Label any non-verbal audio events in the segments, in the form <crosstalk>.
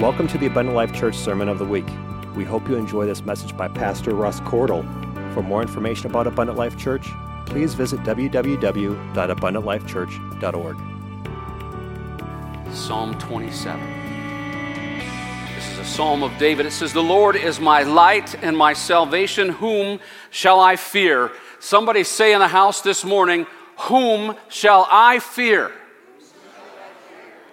Welcome to the Abundant Life Church Sermon of the Week. We hope you enjoy this message by Pastor Russ Cordle. For more information about Abundant Life Church, please visit www.abundantlifechurch.org. Psalm 27. This is a psalm of David. It says, The Lord is my light and my salvation. Whom shall I fear? Somebody say in the house this morning, Whom shall I fear?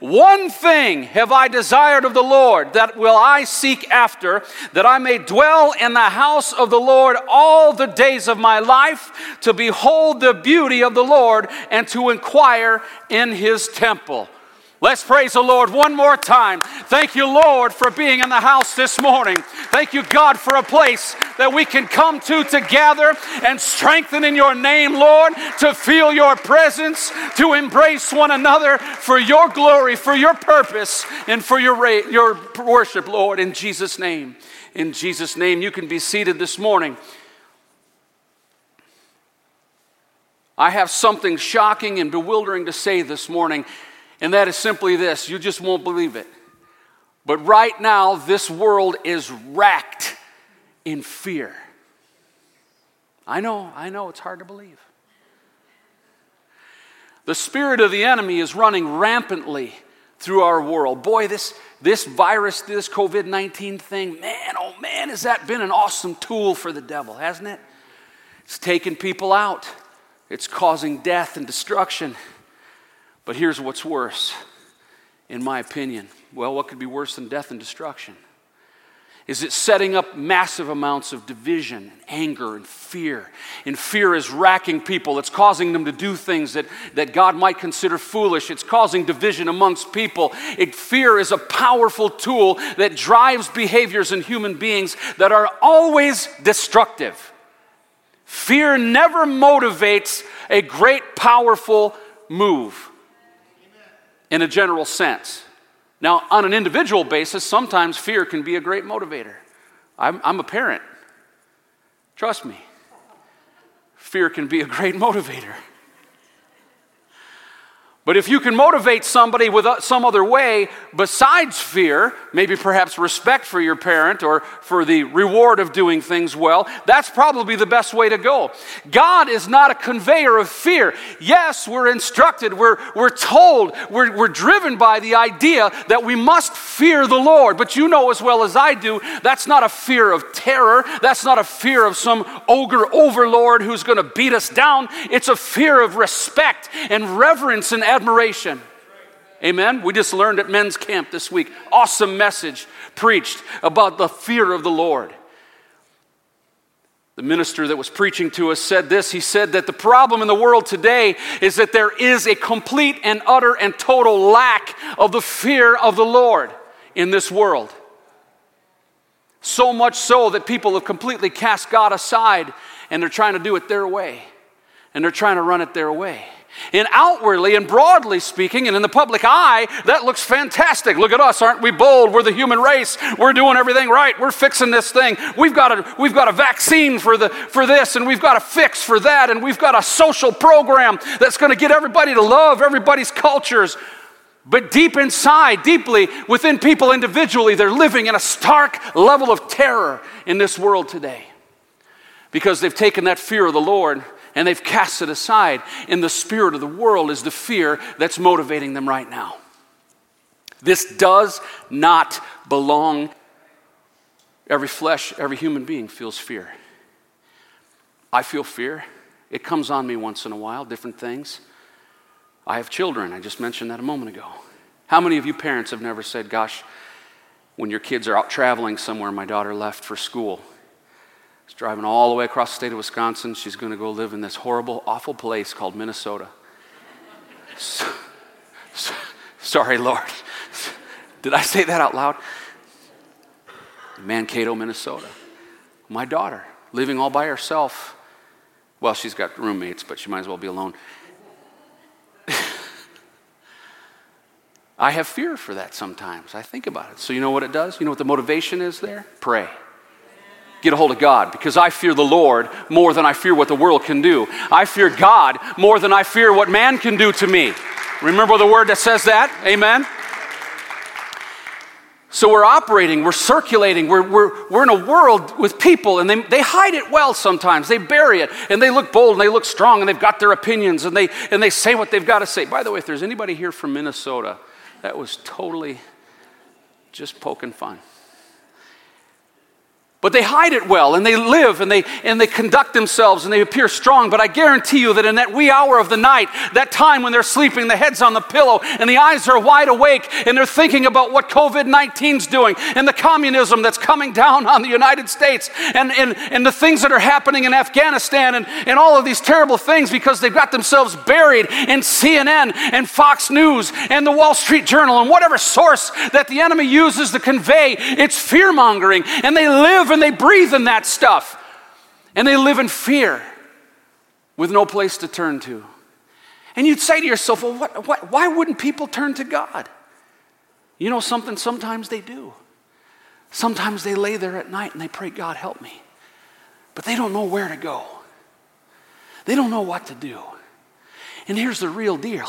One thing have I desired of the Lord, that will I seek after, that I may dwell in the house of the Lord all the days of my life, to behold the beauty of the Lord and to inquire in his temple. Let's praise the Lord one more time. Thank you, Lord, for being in the house this morning. Thank you, God, for a place that we can come to together and strengthen in your name, Lord, to feel your presence, to embrace one another for your glory, for your purpose, and for your, your worship, Lord, in Jesus' name. In Jesus' name, you can be seated this morning. I have something shocking and bewildering to say this morning. And that is simply this you just won't believe it. But right now, this world is racked in fear. I know, I know, it's hard to believe. The spirit of the enemy is running rampantly through our world. Boy, this, this virus, this COVID 19 thing, man, oh man, has that been an awesome tool for the devil, hasn't it? It's taken people out, it's causing death and destruction. But here's what's worse, in my opinion. Well, what could be worse than death and destruction? Is it setting up massive amounts of division, and anger, and fear? And fear is racking people. It's causing them to do things that, that God might consider foolish. It's causing division amongst people. It, fear is a powerful tool that drives behaviors in human beings that are always destructive. Fear never motivates a great, powerful move in a general sense. Now, on an individual basis, sometimes fear can be a great motivator. I'm, I'm, a parent. Trust me. Fear can be a great <laughs> motivator. But if you can motivate somebody with uh, some other way besides fear, maybe perhaps respect for your parent or for the reward of doing things well, that's probably the best way to go. God is not a conveyor of fear. Yes, we're instructed, we're, we're told, we're, we're driven by the idea that we must fear the Lord. But you know as well as I do, that's not a fear of terror. That's not a fear of some ogre overlord who's going to beat us down. It's a fear of respect and reverence and admiration. Amen. We just learned at men's camp this week. Awesome message preached about the fear of the Lord. The minister that was preaching to us said this. He said that the problem in the world today is that there is a complete and utter and total lack of the fear of the Lord in this world. So much so that people have completely cast God aside and they're trying to do it their way. And they're trying to run it their way. And outwardly and broadly speaking, and in the public eye, that looks fantastic. Look at us, aren't we bold? We're the human race. We're doing everything right. We're fixing this thing. We've got a, we've got a vaccine for, the, for this, and we've got a fix for that, and we've got a social program that's going to get everybody to love everybody's cultures. But deep inside, deeply within people individually, they're living in a stark level of terror in this world today because they've taken that fear of the Lord and they've cast it aside. And the spirit of the world is the fear that's motivating them right now. This does not belong. Every flesh, every human being feels fear. I feel fear. It comes on me once in a while, different things. I have children. I just mentioned that a moment ago. How many of you parents have never said, Gosh, when your kids are out traveling somewhere, my daughter left for school, She's driving all the way across the state of Wisconsin. She's going to go live in this horrible, awful place called Minnesota. So, so, sorry, Lord. Did I say that out loud? Mankato, Minnesota. My daughter, living all by herself. Well, she's got roommates, but she might as well be alone. <laughs> I have fear for that sometimes. I think about it. So, you know what it does? You know what the motivation is there? Pray. Get a hold of God because I fear the Lord more than I fear what the world can do. I fear God more than I fear what man can do to me. Remember the word that says that? Amen? So we're operating, we're circulating, we're, we're, we're in a world with people, and they, they hide it well sometimes. They bury it, and they look bold, and they look strong, and they've got their opinions, and they, and they say what they've got to say. By the way, if there's anybody here from Minnesota, that was totally just poking fun. But they hide it well and they live and they, and they conduct themselves and they appear strong. But I guarantee you that in that wee hour of the night, that time when they're sleeping, the head's on the pillow and the eyes are wide awake and they're thinking about what COVID 19's doing and the communism that's coming down on the United States and, and, and the things that are happening in Afghanistan and, and all of these terrible things because they've got themselves buried in CNN and Fox News and the Wall Street Journal and whatever source that the enemy uses to convey its fear mongering. And they live live and they breathe in that stuff. And they live in fear with no place to turn to. And you'd say to yourself, well, what, what, why wouldn't people turn to God? You know something? Sometimes they do. Sometimes they lay there at night and they pray, God, help me. But they don't know where to go, they don't know what to do. And here's the real deal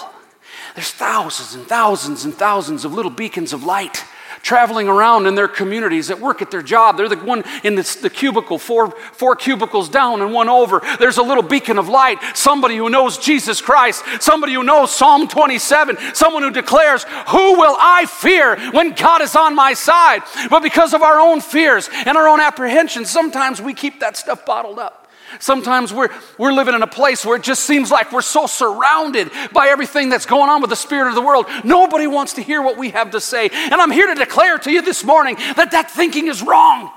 there's thousands and thousands and thousands of little beacons of light traveling around in their communities at work at their job. They're the one in the, the cubicle, four, four cubicles down and one over. There's a little beacon of light, somebody who knows Jesus Christ, somebody who knows Psalm 27, someone who declares, Who will I fear when God is on my side? But because of our own fears and our own apprehensions, sometimes we keep that stuff bottled up. Sometimes we're, we're living in a place where it just seems like we're so surrounded by everything that's going on with the spirit of the world. Nobody wants to hear what we have to say. And I'm here to declare to you this morning that that thinking is wrong.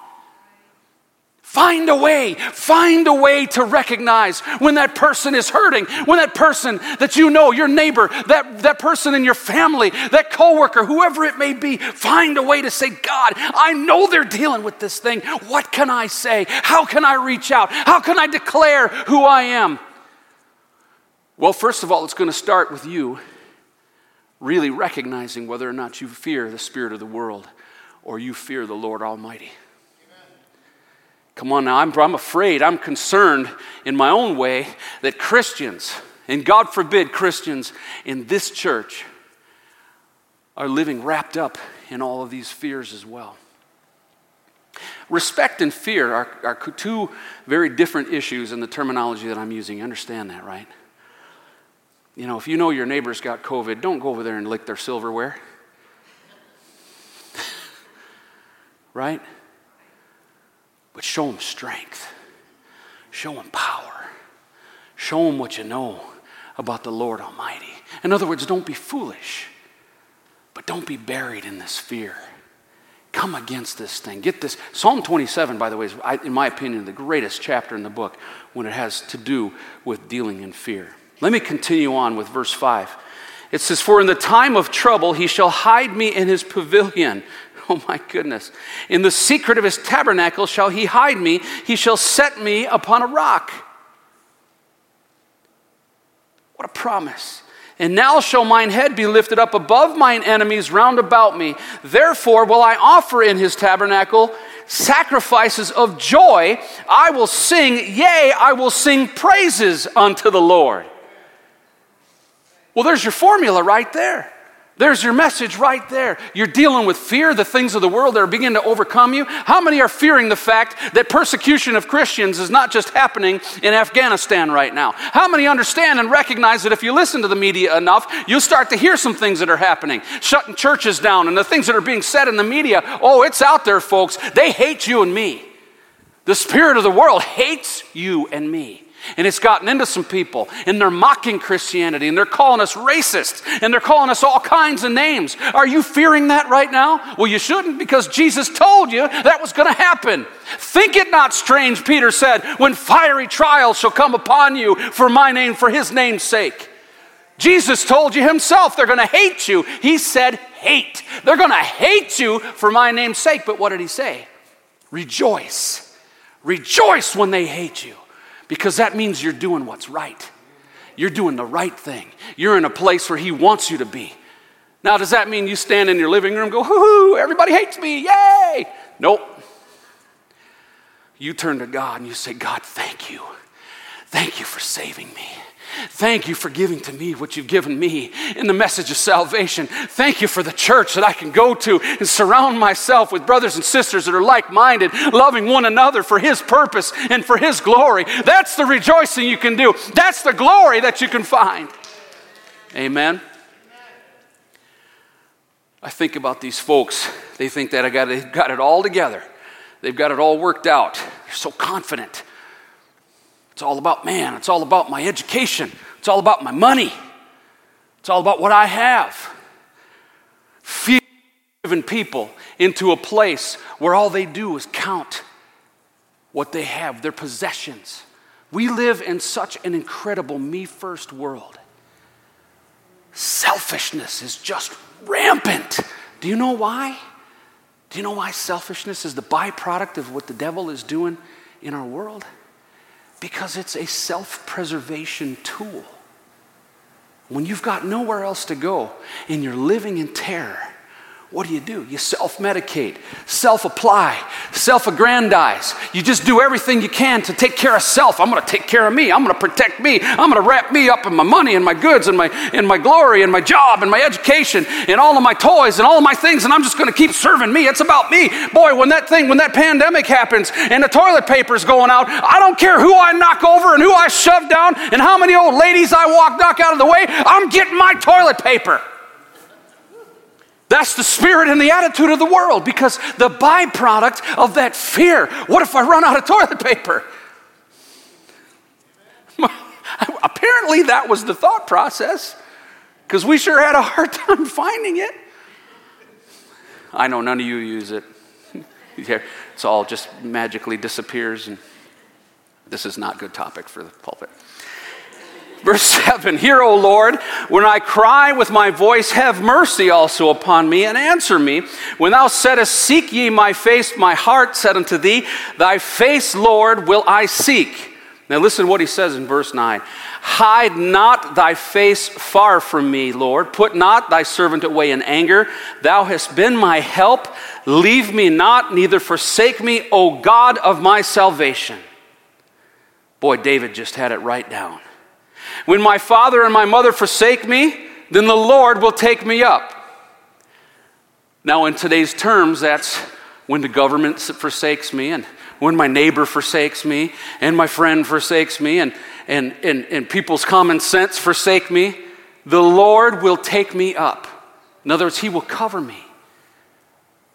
Find a way, find a way to recognize when that person is hurting, when that person that you know, your neighbor, that, that person in your family, that coworker, whoever it may be, find a way to say, God, I know they're dealing with this thing. What can I say? How can I reach out? How can I declare who I am? Well, first of all, it's going to start with you really recognizing whether or not you fear the spirit of the world or you fear the Lord Almighty. Come on now, I'm, I'm afraid, I'm concerned in my own way that Christians, and God forbid Christians in this church, are living wrapped up in all of these fears as well. Respect and fear are, are two very different issues in the terminology that I'm using. You understand that, right? You know, if you know your neighbor's got COVID, don't go over there and lick their silverware. <laughs> right? But show them strength, show them power, show them what you know about the Lord Almighty. In other words, don't be foolish, but don't be buried in this fear. Come against this thing. Get this. Psalm 27, by the way, is, in my opinion, the greatest chapter in the book when it has to do with dealing in fear. Let me continue on with verse 5. It says, For in the time of trouble he shall hide me in his pavilion. <laughs> Oh my goodness. In the secret of his tabernacle shall he hide me, he shall set me upon a rock. What a promise. And now shall mine head be lifted up above mine enemies round about me. Therefore will I offer in his tabernacle sacrifices of joy. I will sing, yea, I will sing praises unto the Lord. Well, there's your formula right there. There's your message right there. You're dealing with fear, the things of the world that are beginning to overcome you. How many are fearing the fact that persecution of Christians is not just happening in Afghanistan right now? How many understand and recognize that if you listen to the media enough, you'll start to hear some things that are happening? Shutting churches down and the things that are being said in the media. Oh, it's out there, folks. They hate you and me. The spirit of the world hates you and me. And it's gotten into some people, and they're mocking Christianity, and they're calling us racists, and they're calling us all kinds of names. Are you fearing that right now? Well, you shouldn't, because Jesus told you that was going to happen. Think it not strange, Peter said, when fiery trials shall come upon you for my name, for his name's sake. Jesus told you himself they're going to hate you. He said, hate. They're going to hate you for my name's sake. But what did he say? Rejoice. Rejoice when they hate you because that means you're doing what's right. You're doing the right thing. You're in a place where He wants you to be. Now, does that mean you stand in your living room go, hoo hoo, everybody hates me, yay? Nope. You turn to God and you say, God, thank you. Thank you for saving me. Thank you for giving to me what you've given me in the message of salvation. Thank you for the church that I can go to and surround myself with brothers and sisters that are like minded, loving one another for His purpose and for His glory. That's the rejoicing you can do. That's the glory that you can find. Amen. I think about these folks. They think that I got got it all together. They've got it all worked out. They're so confident. It's all about man. It's all about my education. It's all about my money. It's all about what I have. Fear driven people into a place where all they do is count what they have, their possessions. We live in such an incredible me first world. Selfishness is just rampant. Do you know why? Do you know why selfishness is the byproduct of what the devil is doing in our world? Because it's a self preservation tool. When you've got nowhere else to go and you're living in terror, what do you do? You self medicate, self apply, self aggrandize. You just do everything you can to take care of self. I'm going to take care of me. I'm going to protect me. I'm going to wrap me up in my money and my goods and my, and my glory and my job and my education and all of my toys and all of my things. And I'm just going to keep serving me. It's about me. Boy, when that thing, when that pandemic happens and the toilet paper's going out, I don't care who I knock over and who I shove down and how many old ladies I walk, knock out of the way. I'm getting my toilet paper. That's the spirit and the attitude of the world because the byproduct of that fear what if I run out of toilet paper? <laughs> Apparently, that was the thought process because we sure had a hard time <laughs> finding it. I know none of you use it. <laughs> It's all just magically disappears, and this is not good topic for the pulpit. Verse 7 Hear, O Lord, when I cry with my voice, have mercy also upon me and answer me. When thou saidst, Seek ye my face, my heart said unto thee, Thy face, Lord, will I seek. Now listen to what he says in verse 9 Hide not thy face far from me, Lord. Put not thy servant away in anger. Thou hast been my help. Leave me not, neither forsake me, O God of my salvation. Boy, David just had it right down. When my father and my mother forsake me, then the Lord will take me up. Now, in today's terms, that's when the government forsakes me, and when my neighbor forsakes me, and my friend forsakes me, and, and, and, and people's common sense forsake me, the Lord will take me up. In other words, He will cover me.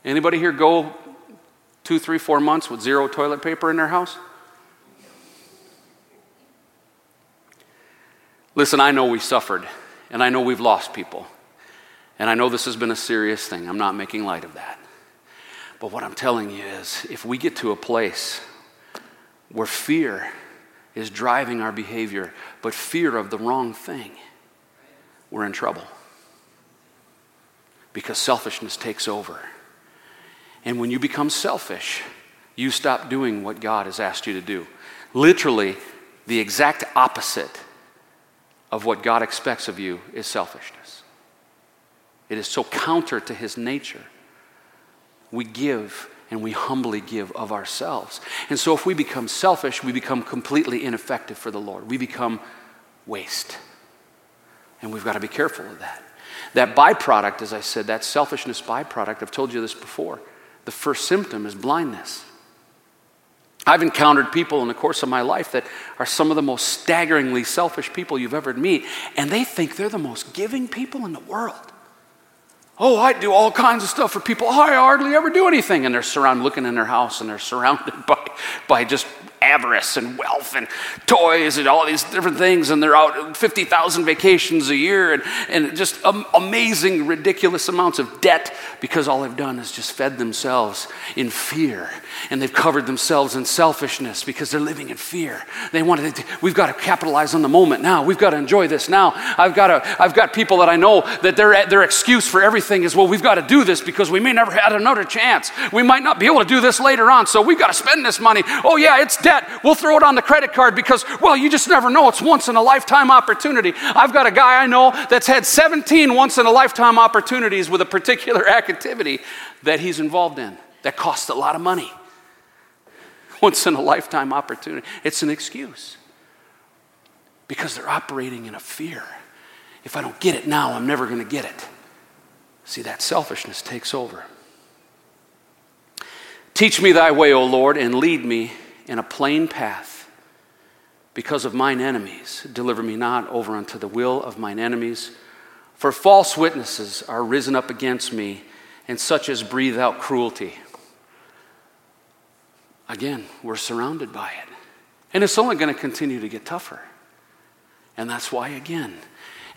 Anybody here go two, three, four months with zero toilet paper in their house? Listen, I know we suffered, and I know we've lost people. And I know this has been a serious thing. I'm not making light of that. But what I'm telling you is if we get to a place where fear is driving our behavior, but fear of the wrong thing, we're in trouble. Because selfishness takes over. And when you become selfish, you stop doing what God has asked you to do. Literally, the exact opposite of what God expects of you is selfishness. It is so counter to his nature. We give and we humbly give of ourselves. And so if we become selfish, we become completely ineffective for the Lord. We become waste. And we've got to be careful of that. That byproduct, as I said, that selfishness byproduct, I've told you this before, the first symptom is blindness. I've encountered people in the course of my life that are some of the most staggeringly selfish people you've ever met, and they think they're the most giving people in the world. Oh, I do all kinds of stuff for people. Oh, I hardly ever do anything. And they're surrounded, looking in their house, and they're surrounded <laughs> by, by just avarice and wealth and toys and all these different things, and they're out 50,000 vacations a year and, and just amazing, ridiculous amounts of debt because all they've done is just fed themselves in fear. And they've covered themselves in selfishness because they're living in fear. They want to, we've got to capitalize on the moment now. We've got to enjoy this now. I've got, to, I've got people that I know that their, their excuse for everything is, well, we've got to do this because we may never have another chance. We might not be able to do this later on, so we've got to spend this money. Oh, yeah, it's debt. We'll throw it on the credit card because, well, you just never know. It's once in a lifetime opportunity. I've got a guy I know that's had 17 once in a lifetime opportunities with a particular <laughs> activity that he's involved in that costs a lot of money. <laughs> Once in a lifetime opportunity. It's an excuse because they're operating in a fear. If I don't get it now, I'm never going to get it. See, that selfishness takes over. Teach me thy way, O Lord, and lead me in a plain path because of mine enemies. Deliver me not over unto the will of mine enemies. For false witnesses are risen up against me, and such as breathe out cruelty. Again, we're surrounded by it. And it's only going to continue to get tougher. And that's why, again,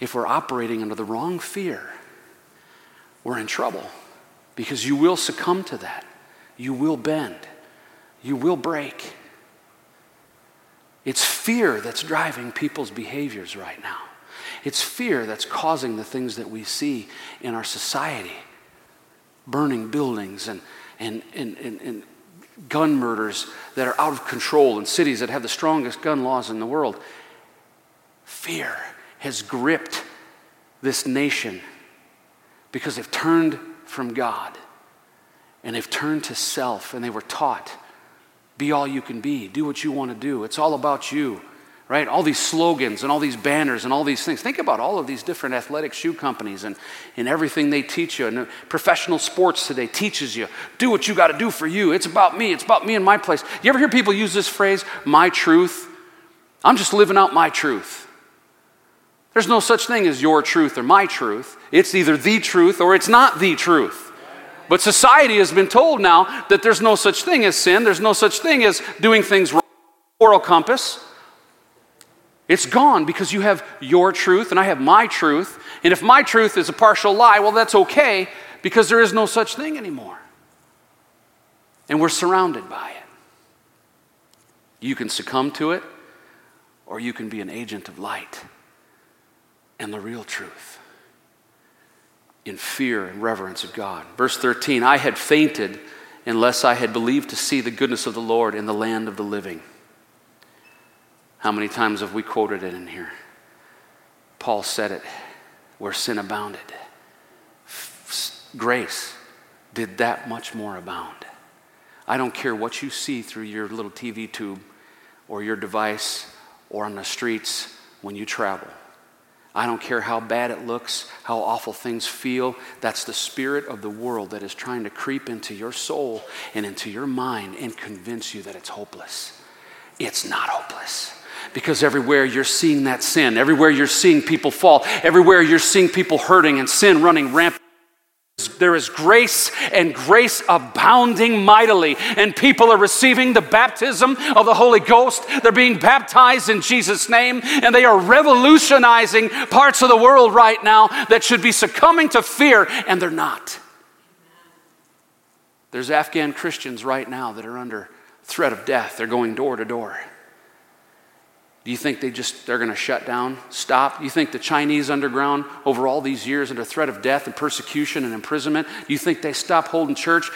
if we're operating under the wrong fear, we're in trouble because you will succumb to that. You will bend. You will break. It's fear that's driving people's behaviors right now. It's fear that's causing the things that we see in our society burning buildings and, and, and, and, and gun murders that are out of control in cities that have the strongest gun laws in the world. Fear has gripped this nation because they've turned from God and they've turned to self and they were taught be all you can be, do what you want to do. It's all about you, right? All these slogans and all these banners and all these things. Think about all of these different athletic shoe companies and, and everything they teach you. And professional sports today teaches you do what you got to do for you. It's about me, it's about me and my place. You ever hear people use this phrase, my truth? I'm just living out my truth. There's no such thing as your truth or my truth. It's either the truth or it's not the truth. But society has been told now that there's no such thing as sin, there's no such thing as doing things wrong. Moral compass. It's gone because you have your truth and I have my truth. And if my truth is a partial lie, well, that's okay because there is no such thing anymore. And we're surrounded by it. You can succumb to it, or you can be an agent of light and the real truth in fear and reverence of God. Verse 13 I had fainted unless I had believed to see the goodness of the Lord in the land of the living. How many times have we quoted it in here? Paul said it where sin abounded. Grace did that much more abound. I don't care what you see through your little TV tube or your device or on the streets when you travel. I don't care how bad it looks, how awful things feel. That's the spirit of the world that is trying to creep into your soul and into your mind and convince you that it's hopeless. It's not hopeless. Because everywhere you're seeing that sin, everywhere you're seeing people fall, everywhere you're seeing people hurting and sin running rampant there is grace and grace abounding mightily, and people are receiving the baptism of the Holy Ghost. They're being baptized in Jesus' name, and they are revolutionizing parts of the world right now that should be succumbing to fear, and they're not. There's Afghan Christians right now that are under threat of death. They're going door to door. Do you think they just they're going to shut down, stop? You think the Chinese underground over all these years under threat of death and persecution and imprisonment, you think they stopped holding church?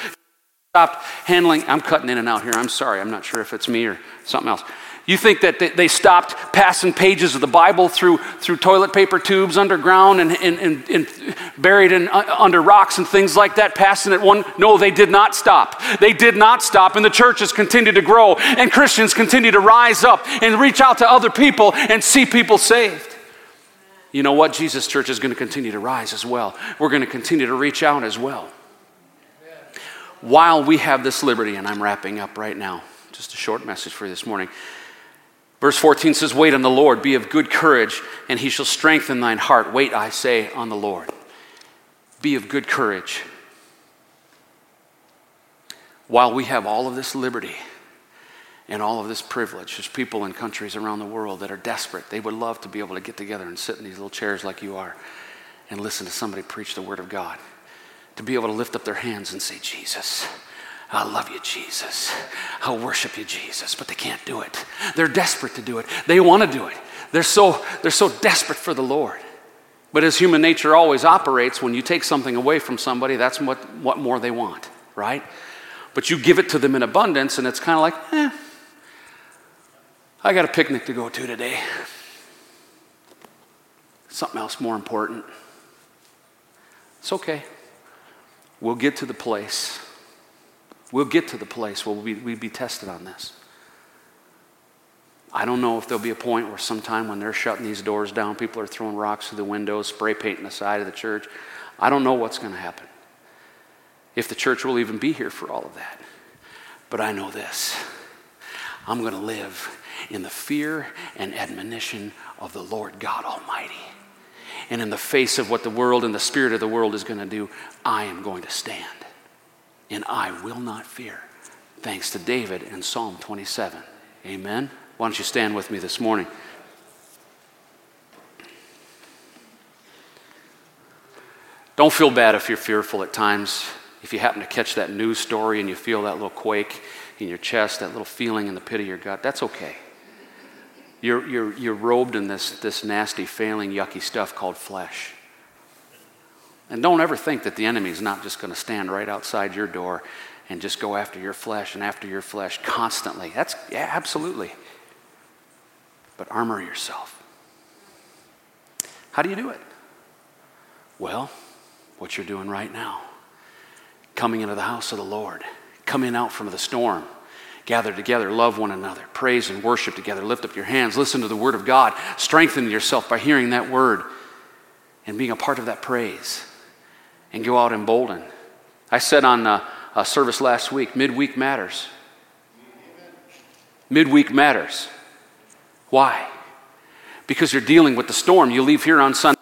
Stopped handling I'm cutting in and out here. I'm sorry. I'm not sure if it's me or something else. You think that they stopped passing pages of the Bible through, through toilet paper tubes underground and, and, and, and buried in, uh, under rocks and things like that, passing it one? No, they did not stop. They did not stop, and the churches continue to grow, and Christians continue to rise up and reach out to other people and see people saved. You know what? Jesus Church is going to continue to rise as well. We're going to continue to reach out as well. While we have this liberty, and I'm wrapping up right now, just a short message for you this morning. Verse 14 says, Wait on the Lord, be of good courage, and he shall strengthen thine heart. Wait, I say, on the Lord. Be of good courage. While we have all of this liberty, and all of this privilege. There's people in countries around the world that are desperate. They would love to be able to get together and sit in these little chairs like you are and listen to somebody preach the Word of God. To be able to lift up their hands and say, Jesus, I love you, Jesus. I'll worship you, Jesus. But they can't do it. They're desperate to do it. They want to do it. They're so, they're so desperate for the Lord. But as human nature always operates, when you take something away from somebody, that's what, what more they want, right? But you give it to them in abundance, and it's kind of like, eh, I got a picnic to go to today. Something else more important. It's okay. We'll get to the place. We'll get to the place where be, we'll be tested on this. I don't know if there'll be a point where sometime when they're shutting these doors down, people are throwing rocks through the windows, spray painting the side of the church. I don't know what's going to happen. If the church will even be here for all of that. But I know this I'm going to live in the fear and admonition of the Lord God Almighty. And in the face of what the world and the spirit of the world is going to do, I am going to stand. And I will not fear. Thanks to David in Psalm 27. Amen. Why don't you stand with me this morning? Don't feel bad if you're fearful at times. If you happen to catch that news story and you feel that little quake in your chest, that little feeling in the pit of your gut, that's okay. You're, you're, you're robed in this, this nasty, failing, yucky stuff called flesh. And don't ever think that the enemy is not just going to stand right outside your door and just go after your flesh and after your flesh constantly. That's yeah, absolutely but armor yourself. How do you do it? Well, what you're doing right now coming into the house of the Lord, coming out from the storm, gather together, love one another, praise and worship together, lift up your hands, listen to the word of God, strengthen yourself by hearing that word and being a part of that praise, and go out emboldened. I said on a, a service last week midweek matters. Midweek matters. Why? Because you're dealing with the storm. You leave here on Sunday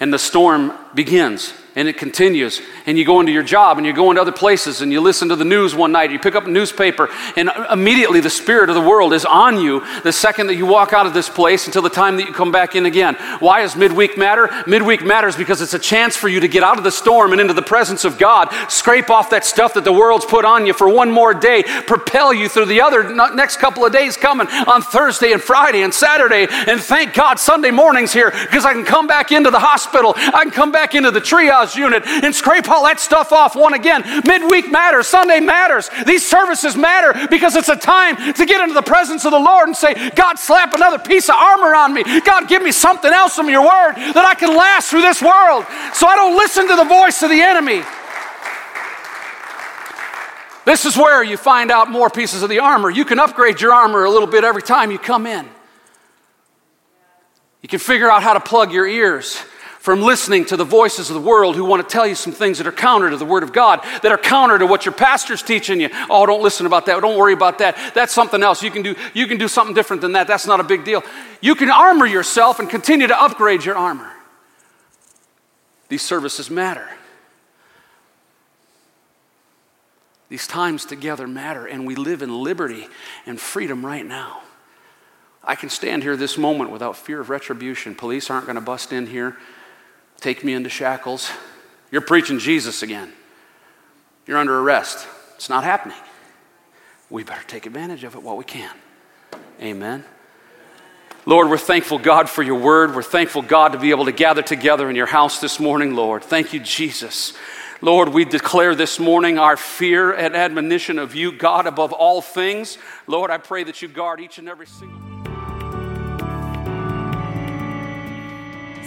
and the storm begins and it continues and you go into your job and you go into other places and you listen to the news one night you pick up a newspaper and immediately the spirit of the world is on you the second that you walk out of this place until the time that you come back in again. Why does midweek matter? Midweek matters because it's a chance for you to get out of the storm and into the presence of god scrape off that stuff that the world's put on you for one more day propel you through the other next couple of days coming on thursday and friday and saturday and thank god sunday mornings here because i can come back into the hospital i can come back into the triage unit and scrape all that stuff off one again. Midweek matters, Sunday matters. These services matter because it's a time to get into the presence of the Lord and say, God, slap another piece of armor on me. God, give me something else from your word that I can last through this world so I don't listen to the voice of the enemy. This is where you find out more pieces of the armor. You can upgrade your armor a little bit every time you come in. You can figure out how to plug your ears from listening to the voices of the world who want to tell you some things that are counter to the Word of God, that are counter to what your pastor's teaching you. Oh, don't listen about that. Don't worry about that. That's something else. You can do, you can do something different than that. That's not a big deal. You can armor yourself and continue to upgrade your armor. These services matter. These times together matter, and we live in liberty and freedom right now. I can stand here this moment without fear of retribution. Police aren't going to bust in here take me into shackles. You're preaching Jesus again. You're under arrest. It's not happening. We better take advantage of it while we can. Amen. Lord, we're thankful, God, for your word. We're thankful, God, to be able to gather together in your house this morning, Lord. Thank you, Jesus. Lord, we declare this morning our fear and admonition of you, God, above all things. Lord, I pray that you guard each and every single.